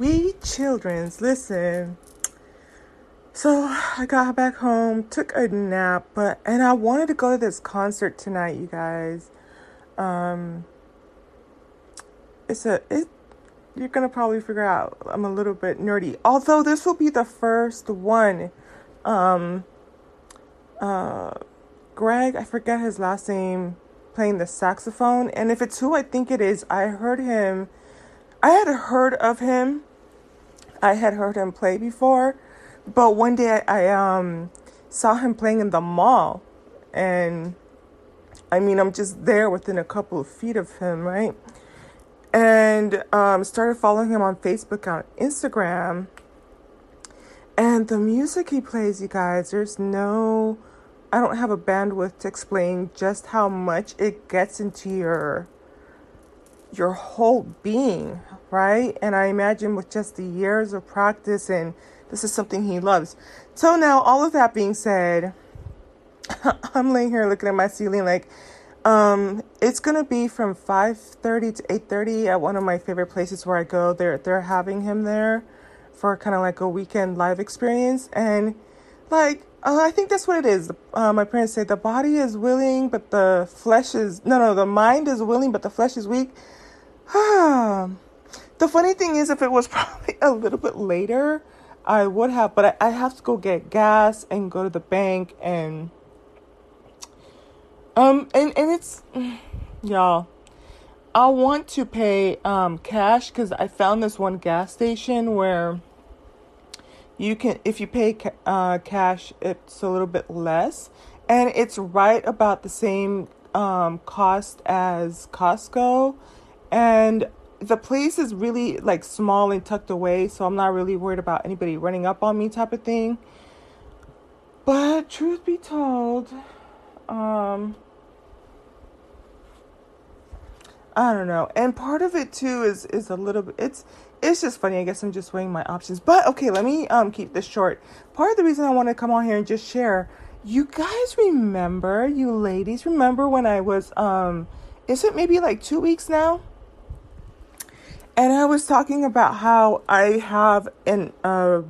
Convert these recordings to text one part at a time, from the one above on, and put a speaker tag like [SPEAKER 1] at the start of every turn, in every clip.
[SPEAKER 1] sweet children's. Listen. So I got back home, took a nap, but and I wanted to go to this concert tonight, you guys. Um it's a it you're gonna probably figure out I'm a little bit nerdy. Although this will be the first one. Um uh Greg, I forget his last name, playing the saxophone. And if it's who I think it is, I heard him I had heard of him. I had heard him play before, but one day I, I um saw him playing in the mall and I mean I'm just there within a couple of feet of him, right? and um, started following him on Facebook, on Instagram. And the music he plays, you guys, there's no, I don't have a bandwidth to explain just how much it gets into your, your whole being, right? And I imagine with just the years of practice, and this is something he loves. So now, all of that being said, I'm laying here looking at my ceiling like, um, it's gonna be from five thirty to eight thirty at one of my favorite places where I go. They're they're having him there for kind of like a weekend live experience, and like uh, I think that's what it is. Uh, my parents say the body is willing, but the flesh is no no. The mind is willing, but the flesh is weak. the funny thing is, if it was probably a little bit later, I would have, but I, I have to go get gas and go to the bank and um, and, and it's, y'all, I want to pay um, cash because I found this one gas station where you can, if you pay uh, cash, it's a little bit less. And it's right about the same um, cost as Costco. And the place is really like small and tucked away, so I'm not really worried about anybody running up on me, type of thing. But truth be told, um, I don't know. And part of it too is is a little bit it's it's just funny. I guess I'm just weighing my options. But okay, let me um keep this short. Part of the reason I want to come on here and just share, you guys remember, you ladies remember when I was um is it maybe like 2 weeks now? And I was talking about how I have an uh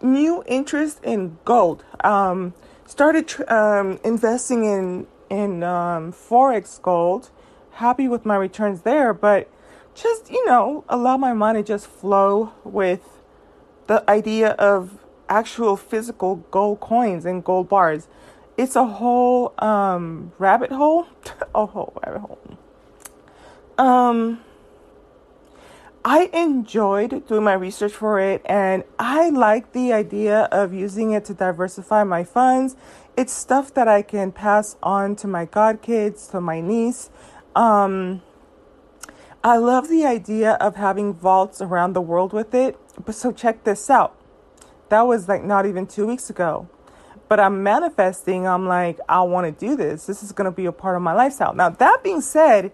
[SPEAKER 1] new interest in gold. Um started tr- um investing in in um forex gold happy with my returns there, but just, you know, allow my to just flow with the idea of actual physical gold coins and gold bars. It's a whole um, rabbit hole. a whole rabbit hole. Um, I enjoyed doing my research for it and I like the idea of using it to diversify my funds. It's stuff that I can pass on to my godkids, to my niece. Um, I love the idea of having vaults around the world with it. But so check this out. That was like not even two weeks ago. But I'm manifesting, I'm like, I want to do this. This is going to be a part of my lifestyle. Now, that being said,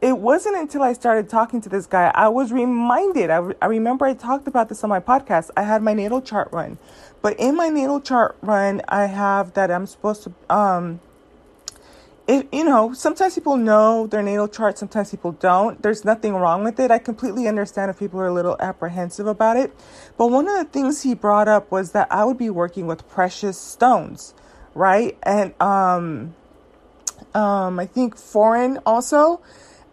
[SPEAKER 1] it wasn't until I started talking to this guy, I was reminded. I, I remember I talked about this on my podcast. I had my natal chart run. But in my natal chart run, I have that I'm supposed to um, you know, sometimes people know their natal chart, sometimes people don't. There's nothing wrong with it. I completely understand if people are a little apprehensive about it. But one of the things he brought up was that I would be working with precious stones, right? And um, um, I think foreign also.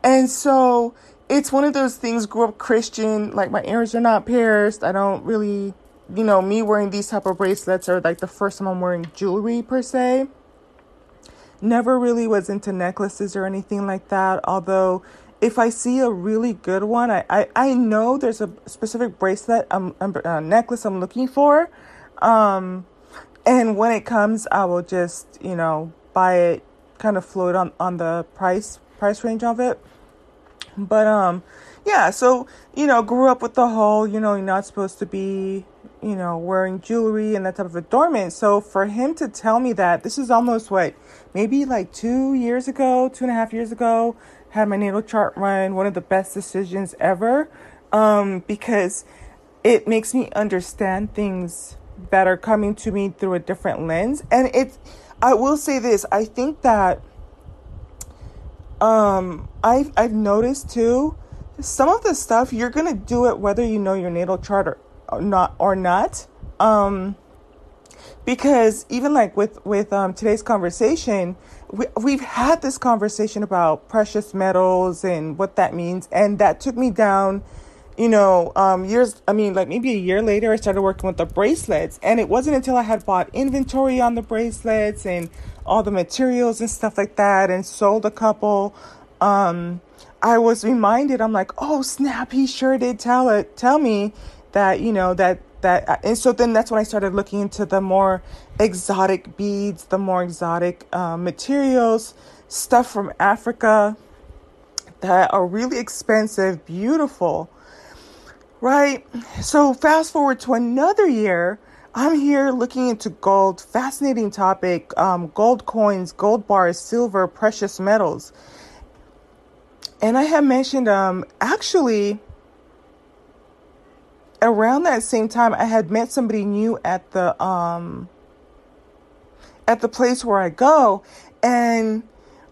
[SPEAKER 1] And so it's one of those things, grew up Christian, like my ears are not pierced. I don't really, you know, me wearing these type of bracelets are like the first time I'm wearing jewelry per se never really was into necklaces or anything like that. Although, if I see a really good one, I, I, I know there's a specific bracelet, um, necklace I'm looking for. Um, and when it comes, I will just, you know, buy it, kind of float on, on the price, price range of it. But, um, yeah, so, you know, grew up with the whole, you know, you're not supposed to be, you know, wearing jewelry and that type of adornment. So for him to tell me that, this is almost what maybe like two years ago, two and a half years ago, had my natal chart run, one of the best decisions ever, um, because it makes me understand things that are coming to me through a different lens. And it's, I will say this, I think that um, I've, I've noticed too some of the stuff you're gonna do it whether you know your natal chart or not or not. Um, because even like with with um, today's conversation, we, we've had this conversation about precious metals and what that means, and that took me down. You know, um, years. I mean, like maybe a year later, I started working with the bracelets, and it wasn't until I had bought inventory on the bracelets and all the materials and stuff like that, and sold a couple. Um, I was reminded. I'm like, oh snap! He sure did tell it. Tell me that you know that that and so then that's when I started looking into the more exotic beads, the more exotic uh, materials, stuff from Africa that are really expensive, beautiful, right? So fast forward to another year. I'm here looking into gold, fascinating topic, um, gold coins, gold bars, silver, precious metals. And I have mentioned um, actually around that same time I had met somebody new at the um at the place where I go and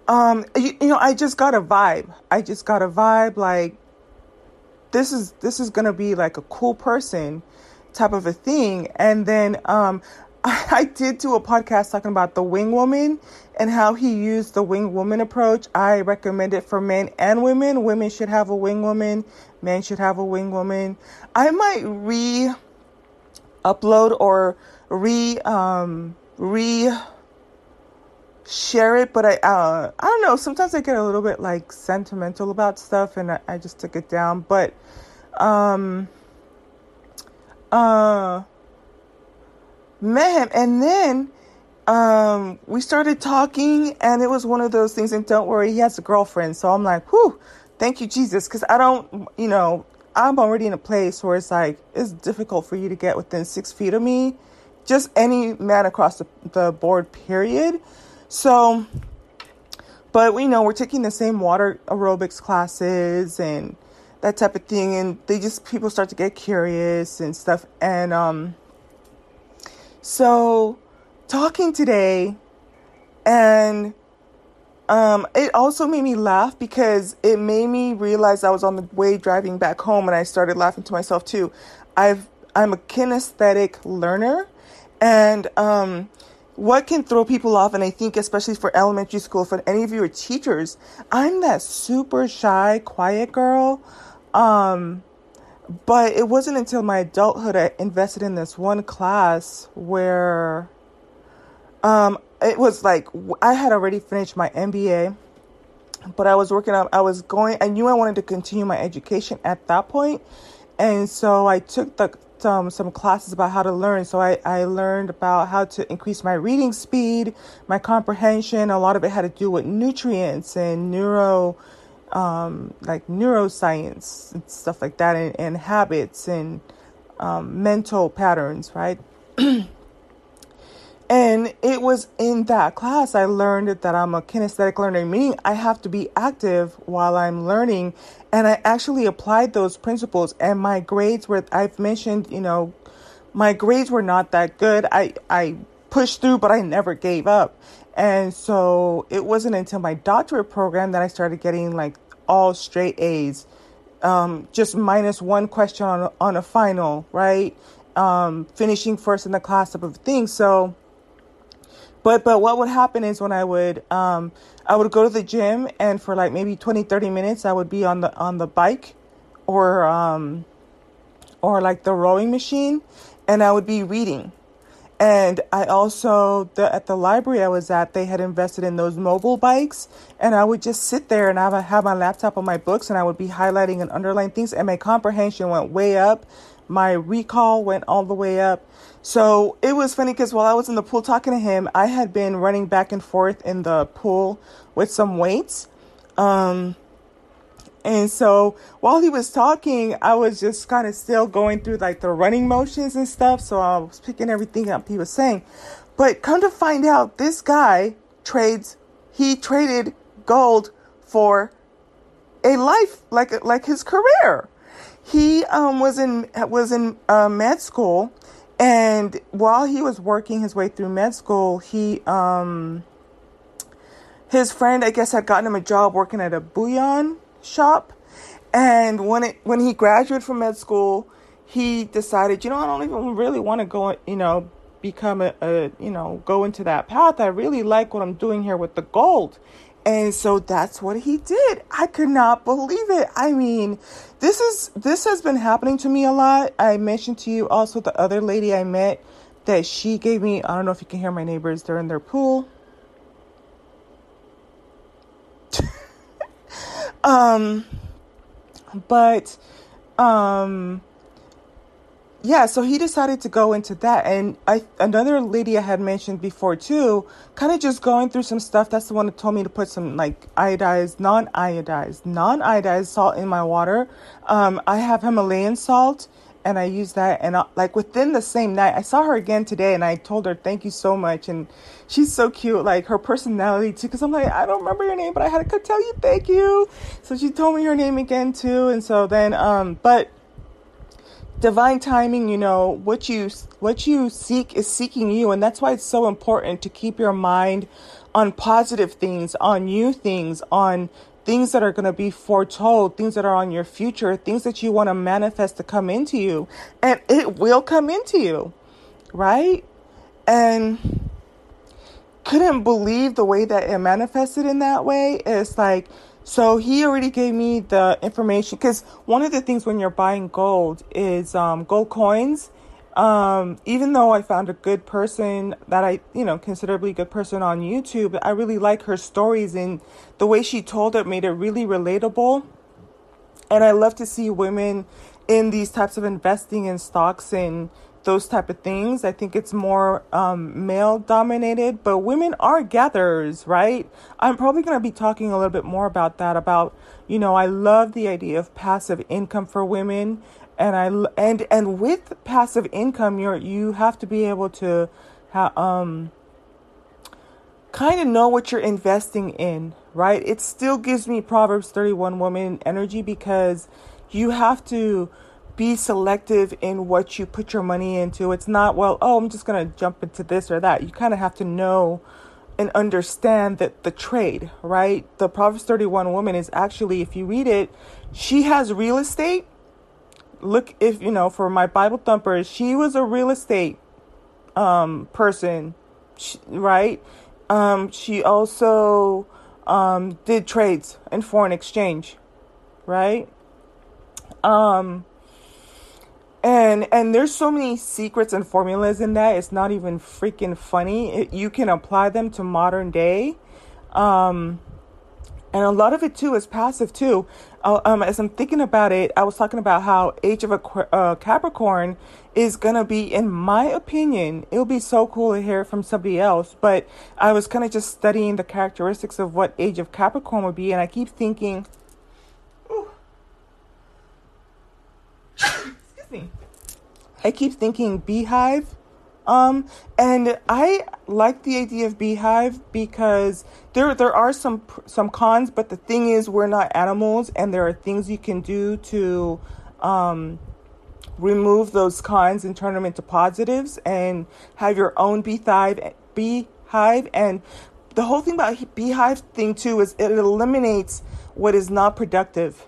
[SPEAKER 1] um you, you know I just got a vibe. I just got a vibe like this is this is to be like a cool person type of a thing and then um I did do a podcast talking about the wing woman and how he used the wing woman approach. I recommend it for men and women. Women should have a wing woman, men should have a wing woman. I might re upload or re um re share it, but I uh I don't know, sometimes I get a little bit like sentimental about stuff and I, I just took it down. But um uh met him and then um we started talking and it was one of those things and don't worry he has a girlfriend so i'm like whew thank you jesus because i don't you know i'm already in a place where it's like it's difficult for you to get within six feet of me just any man across the, the board period. So but we know we're taking the same water aerobics classes and that type of thing and they just people start to get curious and stuff and um so, talking today, and um, it also made me laugh because it made me realize I was on the way driving back home, and I started laughing to myself too. I've I'm a kinesthetic learner, and um, what can throw people off, and I think especially for elementary school, for any of you are teachers, I'm that super shy, quiet girl. Um, but it wasn't until my adulthood I invested in this one class where um, it was like I had already finished my MBA, but I was working on, I was going, I knew I wanted to continue my education at that point. And so I took the, some, some classes about how to learn. So I, I learned about how to increase my reading speed, my comprehension. A lot of it had to do with nutrients and neuro um, like neuroscience and stuff like that, and, and habits and um, mental patterns, right? and it was in that class I learned that I'm a kinesthetic learner, meaning I have to be active while I'm learning. And I actually applied those principles, and my grades were, I've mentioned, you know, my grades were not that good. I, I pushed through, but I never gave up. And so it wasn't until my doctorate program that I started getting like all straight A's, um, just minus one question on on a final, right? Um, finishing first in the class type of thing. So, but but what would happen is when I would um, I would go to the gym and for like maybe 20 30 minutes I would be on the on the bike or um, or like the rowing machine and I would be reading and I also, the, at the library I was at, they had invested in those mobile bikes. And I would just sit there and I would have my laptop on my books and I would be highlighting and underlining things. And my comprehension went way up. My recall went all the way up. So it was funny because while I was in the pool talking to him, I had been running back and forth in the pool with some weights. Um, and so while he was talking, I was just kind of still going through like the running motions and stuff. So I was picking everything up he was saying. But come to find out, this guy trades, he traded gold for a life, like, like his career. He um, was in, was in uh, med school. And while he was working his way through med school, he, um, his friend, I guess, had gotten him a job working at a bullion shop And when it when he graduated from med school, he decided, you know, I don't even really want to go, you know, become a, a, you know, go into that path. I really like what I'm doing here with the gold. And so that's what he did. I could not believe it. I mean, this is this has been happening to me a lot. I mentioned to you also the other lady I met that she gave me, I don't know if you can hear my neighbors, they're in their pool. Um but um yeah, so he decided to go into that, and I another lady I had mentioned before too, kind of just going through some stuff. That's the one that told me to put some like iodized, non-iodized, non-iodized salt in my water. Um, I have Himalayan salt, and I used that, and I, uh, like within the same night, I saw her again today, and I told her thank you so much, and she's so cute, like her personality too. Because I'm like I don't remember your name, but I had to tell you thank you. So she told me her name again too, and so then um, but divine timing you know what you what you seek is seeking you and that's why it's so important to keep your mind on positive things on new things on things that are going to be foretold things that are on your future things that you want to manifest to come into you and it will come into you right and couldn't believe the way that it manifested in that way it's like so he already gave me the information because one of the things when you're buying gold is um, gold coins. Um, even though I found a good person that I, you know, considerably good person on YouTube, I really like her stories and the way she told it made it really relatable. And I love to see women in these types of investing in stocks and those type of things. I think it's more um, male dominated, but women are gatherers, right? I'm probably going to be talking a little bit more about that. About you know, I love the idea of passive income for women, and I and and with passive income, you're you have to be able to, ha- um, kind of know what you're investing in, right? It still gives me Proverbs 31 woman energy because you have to be selective in what you put your money into. It's not, well, oh, I'm just going to jump into this or that. You kind of have to know and understand that the trade, right? The Proverbs 31 woman is actually, if you read it, she has real estate. Look, if you know, for my Bible thumpers, she was a real estate um, person, right? Um, she also um, did trades and foreign exchange, right? Um, and and there's so many secrets and formulas in that it's not even freaking funny it, you can apply them to modern day um and a lot of it too is passive too um, as i'm thinking about it i was talking about how age of a uh, capricorn is gonna be in my opinion it'll be so cool to hear from somebody else but i was kind of just studying the characteristics of what age of capricorn would be and i keep thinking excuse me. I keep thinking beehive. Um, and I like the idea of beehive because there there are some some cons, but the thing is we're not animals, and there are things you can do to um, remove those cons and turn them into positives, and have your own beehive beehive. And the whole thing about beehive thing too is it eliminates what is not productive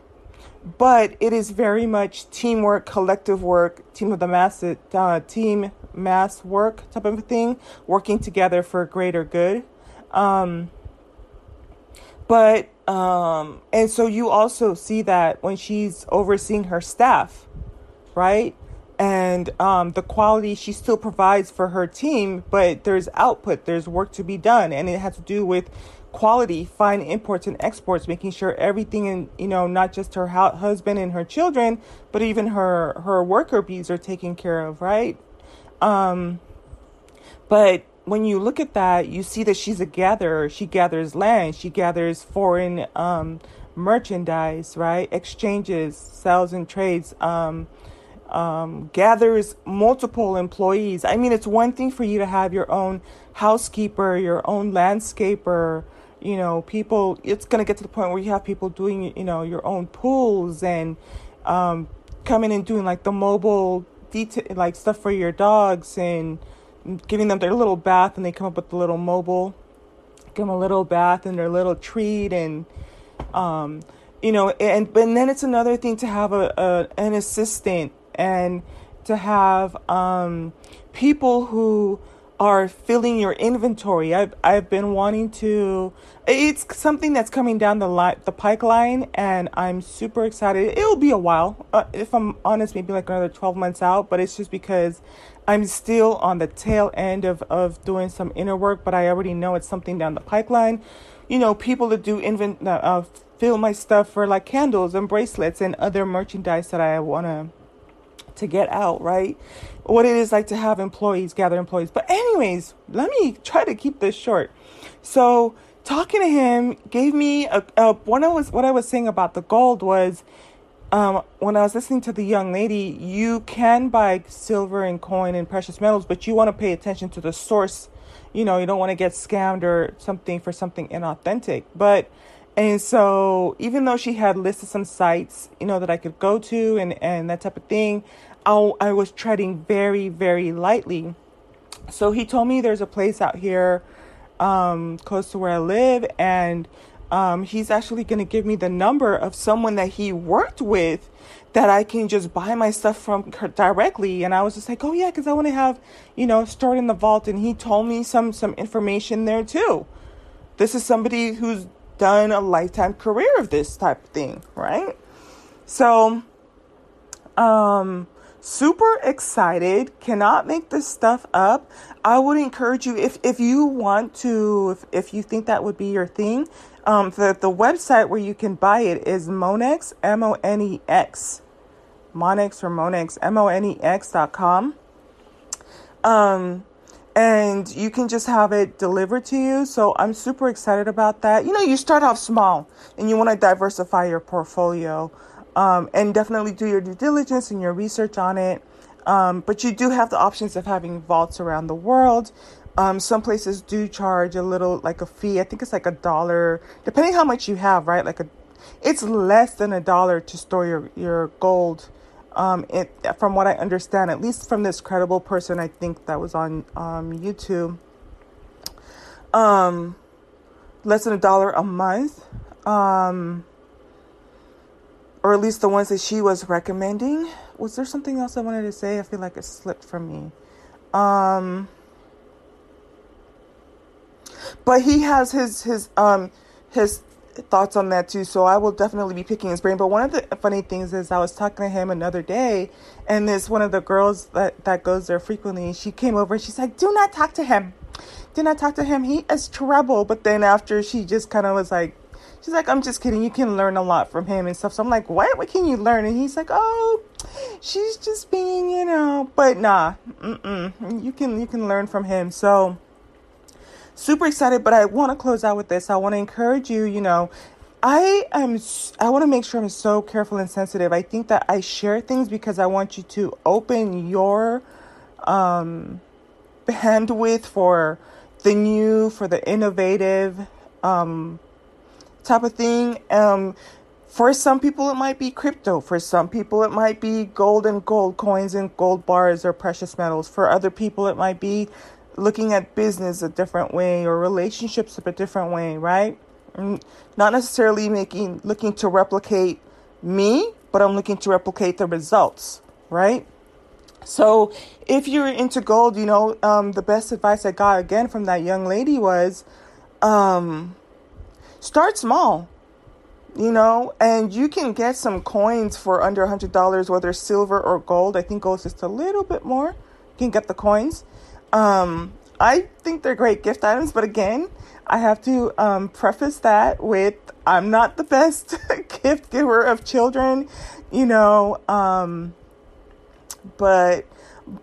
[SPEAKER 1] but it is very much teamwork, collective work, team of the mass, uh, team mass work type of thing, working together for greater good. Um, but um, and so you also see that when she's overseeing her staff, right? And um, the quality she still provides for her team, but there's output, there's work to be done, and it has to do with quality fine imports and exports, making sure everything and you know not just her husband and her children, but even her her worker bees are taken care of, right? Um, but when you look at that, you see that she's a gatherer. She gathers land. She gathers foreign um, merchandise, right? Exchanges, sells and trades. Um, um, gathers multiple employees. I mean, it's one thing for you to have your own housekeeper, your own landscaper, you know, people, it's going to get to the point where you have people doing, you know, your own pools and um, coming and doing like the mobile detail, like stuff for your dogs and giving them their little bath and they come up with the little mobile, give them a little bath and their little treat and, um, you know, and, and then it's another thing to have a, a an assistant and to have um, people who are filling your inventory. I've I've been wanting to. It's something that's coming down the line, the pipeline, and I'm super excited. It'll be a while, uh, if I'm honest, maybe like another twelve months out. But it's just because I'm still on the tail end of of doing some inner work. But I already know it's something down the pipeline. You know, people that do invent uh, uh fill my stuff for like candles and bracelets and other merchandise that I wanna to get out, right? What it is like to have employees, gather employees. But, anyways, let me try to keep this short. So, talking to him gave me a, a one I was what I was saying about the gold was um, when I was listening to the young lady, you can buy silver and coin and precious metals, but you want to pay attention to the source. You know, you don't want to get scammed or something for something inauthentic. But and so even though she had listed some sites, you know, that I could go to and, and that type of thing, I, I was treading very, very lightly. So he told me there's a place out here um, close to where I live, and um, he's actually going to give me the number of someone that he worked with that I can just buy my stuff from directly. And I was just like, oh yeah, because I want to have, you know, stored in the vault. And he told me some some information there too. This is somebody who's done a lifetime career of this type of thing, right? So, um, super excited cannot make this stuff up i would encourage you if if you want to if, if you think that would be your thing um the the website where you can buy it is monex m-o-n-e-x monex or monex m-o-n-e-x dot com um and you can just have it delivered to you. So I'm super excited about that. You know, you start off small and you want to diversify your portfolio um, and definitely do your due diligence and your research on it. Um, but you do have the options of having vaults around the world. Um, some places do charge a little, like a fee. I think it's like a dollar, depending how much you have, right? Like a, it's less than a dollar to store your your gold um, it, from what I understand, at least from this credible person, I think that was on um, YouTube, um, less than a dollar a month, um, or at least the ones that she was recommending. Was there something else I wanted to say? I feel like it slipped from me. Um, but he has his his um his thoughts on that too. So I will definitely be picking his brain. But one of the funny things is I was talking to him another day, and this one of the girls that that goes there frequently. She came over and she's like, "Do not talk to him. Do not talk to him. He is trouble." But then after she just kind of was like. She's like, I'm just kidding. You can learn a lot from him and stuff. So I'm like, what? What can you learn? And he's like, oh, she's just being, you know. But nah, mm-mm. you can you can learn from him. So super excited, but I want to close out with this. I want to encourage you, you know, I am I want to make sure I'm so careful and sensitive. I think that I share things because I want you to open your um bandwidth for the new, for the innovative um type of thing. Um for some people, it might be crypto. For some people, it might be gold and gold coins and gold bars or precious metals. For other people, it might be looking at business a different way or relationships a different way, right? Not necessarily making looking to replicate me, but I'm looking to replicate the results, right? So if you're into gold, you know, um, the best advice I got again from that young lady was um, start small, you know, and you can get some coins for under a $100, whether silver or gold. I think gold's just a little bit more. You can get the coins. Um, I think they're great gift items, but again, I have to um, preface that with I'm not the best gift giver of children, you know, um, but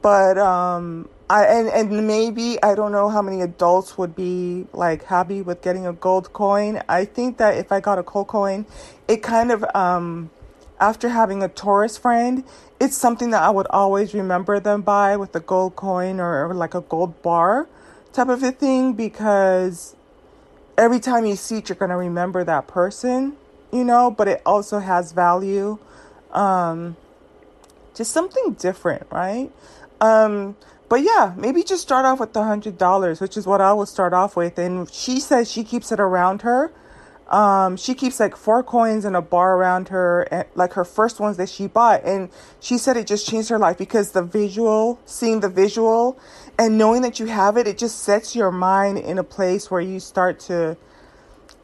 [SPEAKER 1] but um, I and and maybe I don't know how many adults would be like happy with getting a gold coin. I think that if I got a gold coin, it kind of um after having a Taurus friend, it's something that I would always remember them by with a gold coin or, or like a gold bar type of a thing because every time you see it, you're to remember that person, you know, but it also has value. Um, just something different, right? Um, but yeah, maybe just start off with the hundred dollars, which is what I would start off with. And she says she keeps it around her Um, she keeps like four coins in a bar around her, and, like her first ones that she bought. And she said it just changed her life because the visual, seeing the visual and knowing that you have it, it just sets your mind in a place where you start to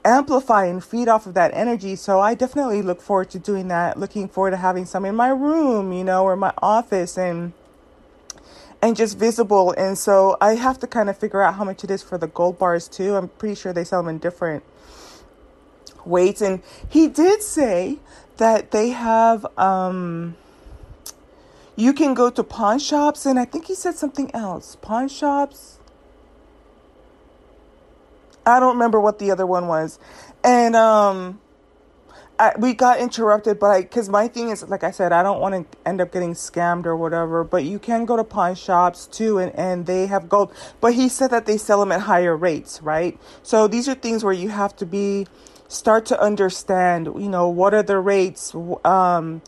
[SPEAKER 1] amplify and feed off of that energy. So I definitely look forward to doing that. Looking forward to having some in my room, you know, or my office and and just visible. And so I have to kind of figure out how much it is for the gold bars too. I'm pretty sure they sell them in different weights. And he did say that they have, um, you can go to pawn shops, and I think he said something else. Pawn shops. I don't remember what the other one was. And, um, I, we got interrupted, but I, cause my thing is, like I said, I don't want to end up getting scammed or whatever, but you can go to pawn shops too and, and they have gold, but he said that they sell them at higher rates, right? So these are things where you have to be start to understand, you know, what are the rates? Um,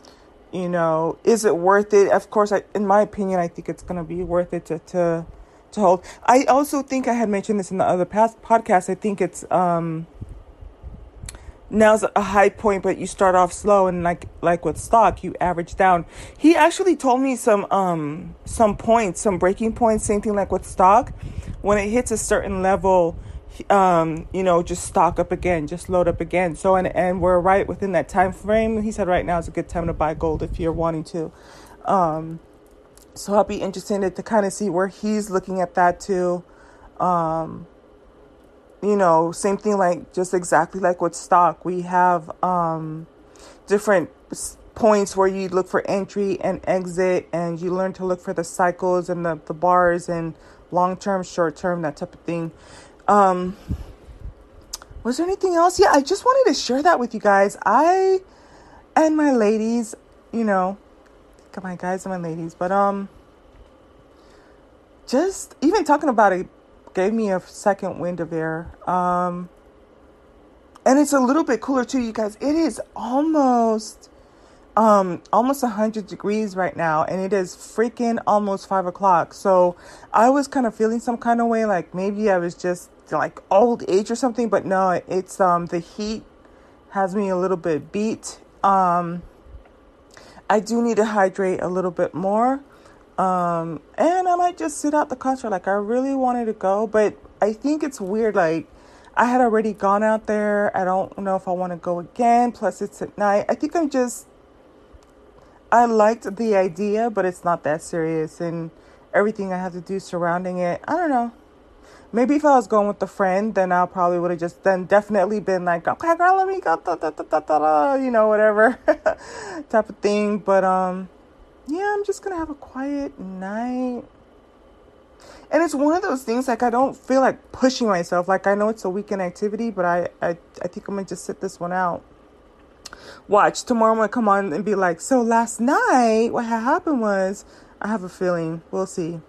[SPEAKER 1] you know, is it worth it? Of course, I, in my opinion, I think it's going to be worth it to, to, to hold. I also think I had mentioned this in the other past podcast. I think it's, um, now's a high point, but you start off slow and like, like with stock, you average down. He actually told me some, um, some points, some breaking points, same thing like with stock. When it hits a certain level, um, you know, just stock up again, just load up again. So, and, and we're right within that time frame. He said right now is a good time to buy gold if you're wanting to. Um, so I'll be interested to kind of see where he's looking at that too. Um, you know, same thing like just exactly like with stock, we have um, different points where you look for entry and exit, and you learn to look for the cycles and the, the bars and long term, short term, that type of thing. Um, was there anything else? Yeah, I just wanted to share that with you guys. I and my ladies, you know, my guys and my ladies, but um, just even talking about it gave me a second wind of air. Um, and it's a little bit cooler too, you guys. It is almost um almost 100 degrees right now and it is freaking almost five o'clock so i was kind of feeling some kind of way like maybe i was just like old age or something but no it's um the heat has me a little bit beat um i do need to hydrate a little bit more um and i might just sit out the concert like i really wanted to go but i think it's weird like i had already gone out there i don't know if i want to go again plus it's at night i think i'm just I liked the idea, but it's not that serious and everything I have to do surrounding it. I don't know. Maybe if I was going with a friend, then I probably would have just then definitely been like, okay, girl, let me go, da, da, da, you know, whatever type of thing. But um, yeah, I'm just gonna have a quiet night. And it's one of those things like I don't feel like pushing myself. Like I know it's a weekend activity, but I I, I think I'm gonna just sit this one out watch tomorrow I'm gonna come on and be like, so last night what happened was I have a feeling. We'll see.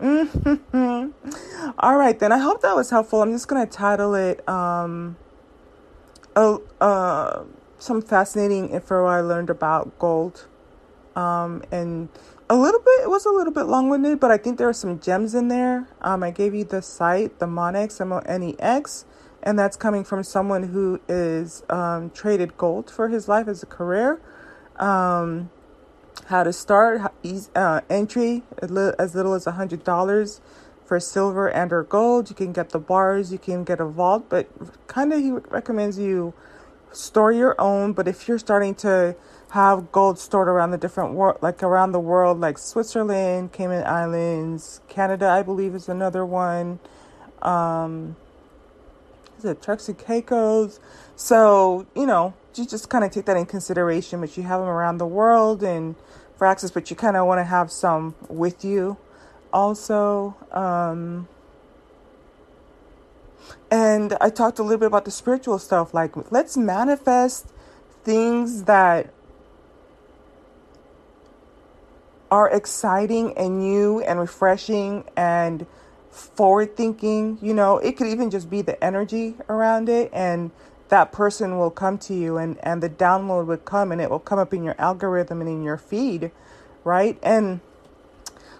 [SPEAKER 1] Mm-hmm. All right then. I hope that was helpful. I'm just gonna title it um oh uh some fascinating info I learned about gold. Um and a little bit it was a little bit long winded, but I think there are some gems in there. Um I gave you the site, the Monex M O N E X and that's coming from someone who is um, traded gold for his life as a career. Um, how to start uh, entry as little as a hundred dollars for silver and or gold. You can get the bars, you can get a vault, but kind of he recommends you store your own. But if you're starting to have gold stored around the different world, like around the world, like Switzerland, Cayman Islands, Canada, I believe is another one. Um, it Turks and Caicos. So, you know, you just kind of take that in consideration, but you have them around the world and for access, but you kind of want to have some with you also. Um, and I talked a little bit about the spiritual stuff, like let's manifest things that are exciting and new and refreshing and forward thinking, you know, it could even just be the energy around it and that person will come to you and and the download would come and it will come up in your algorithm and in your feed, right? And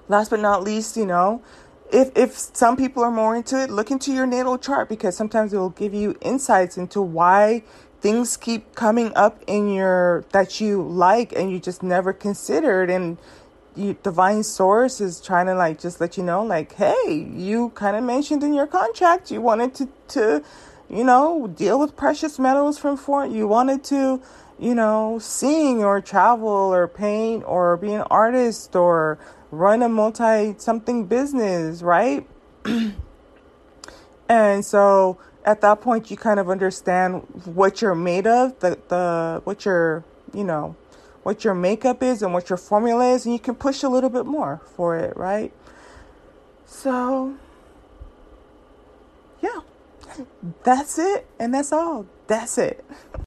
[SPEAKER 1] last but not least, you know, if if some people are more into it, look into your natal chart because sometimes it will give you insights into why things keep coming up in your that you like and you just never considered and you, divine source is trying to like just let you know like hey you kind of mentioned in your contract you wanted to to you know deal with precious metals from foreign you wanted to you know sing or travel or paint or be an artist or run a multi something business, right? and so at that point you kind of understand what you're made of, the the what your, you know, what your makeup is and what your formula is and you can push a little bit more for it, right? So yeah. That's it and that's all. That's it.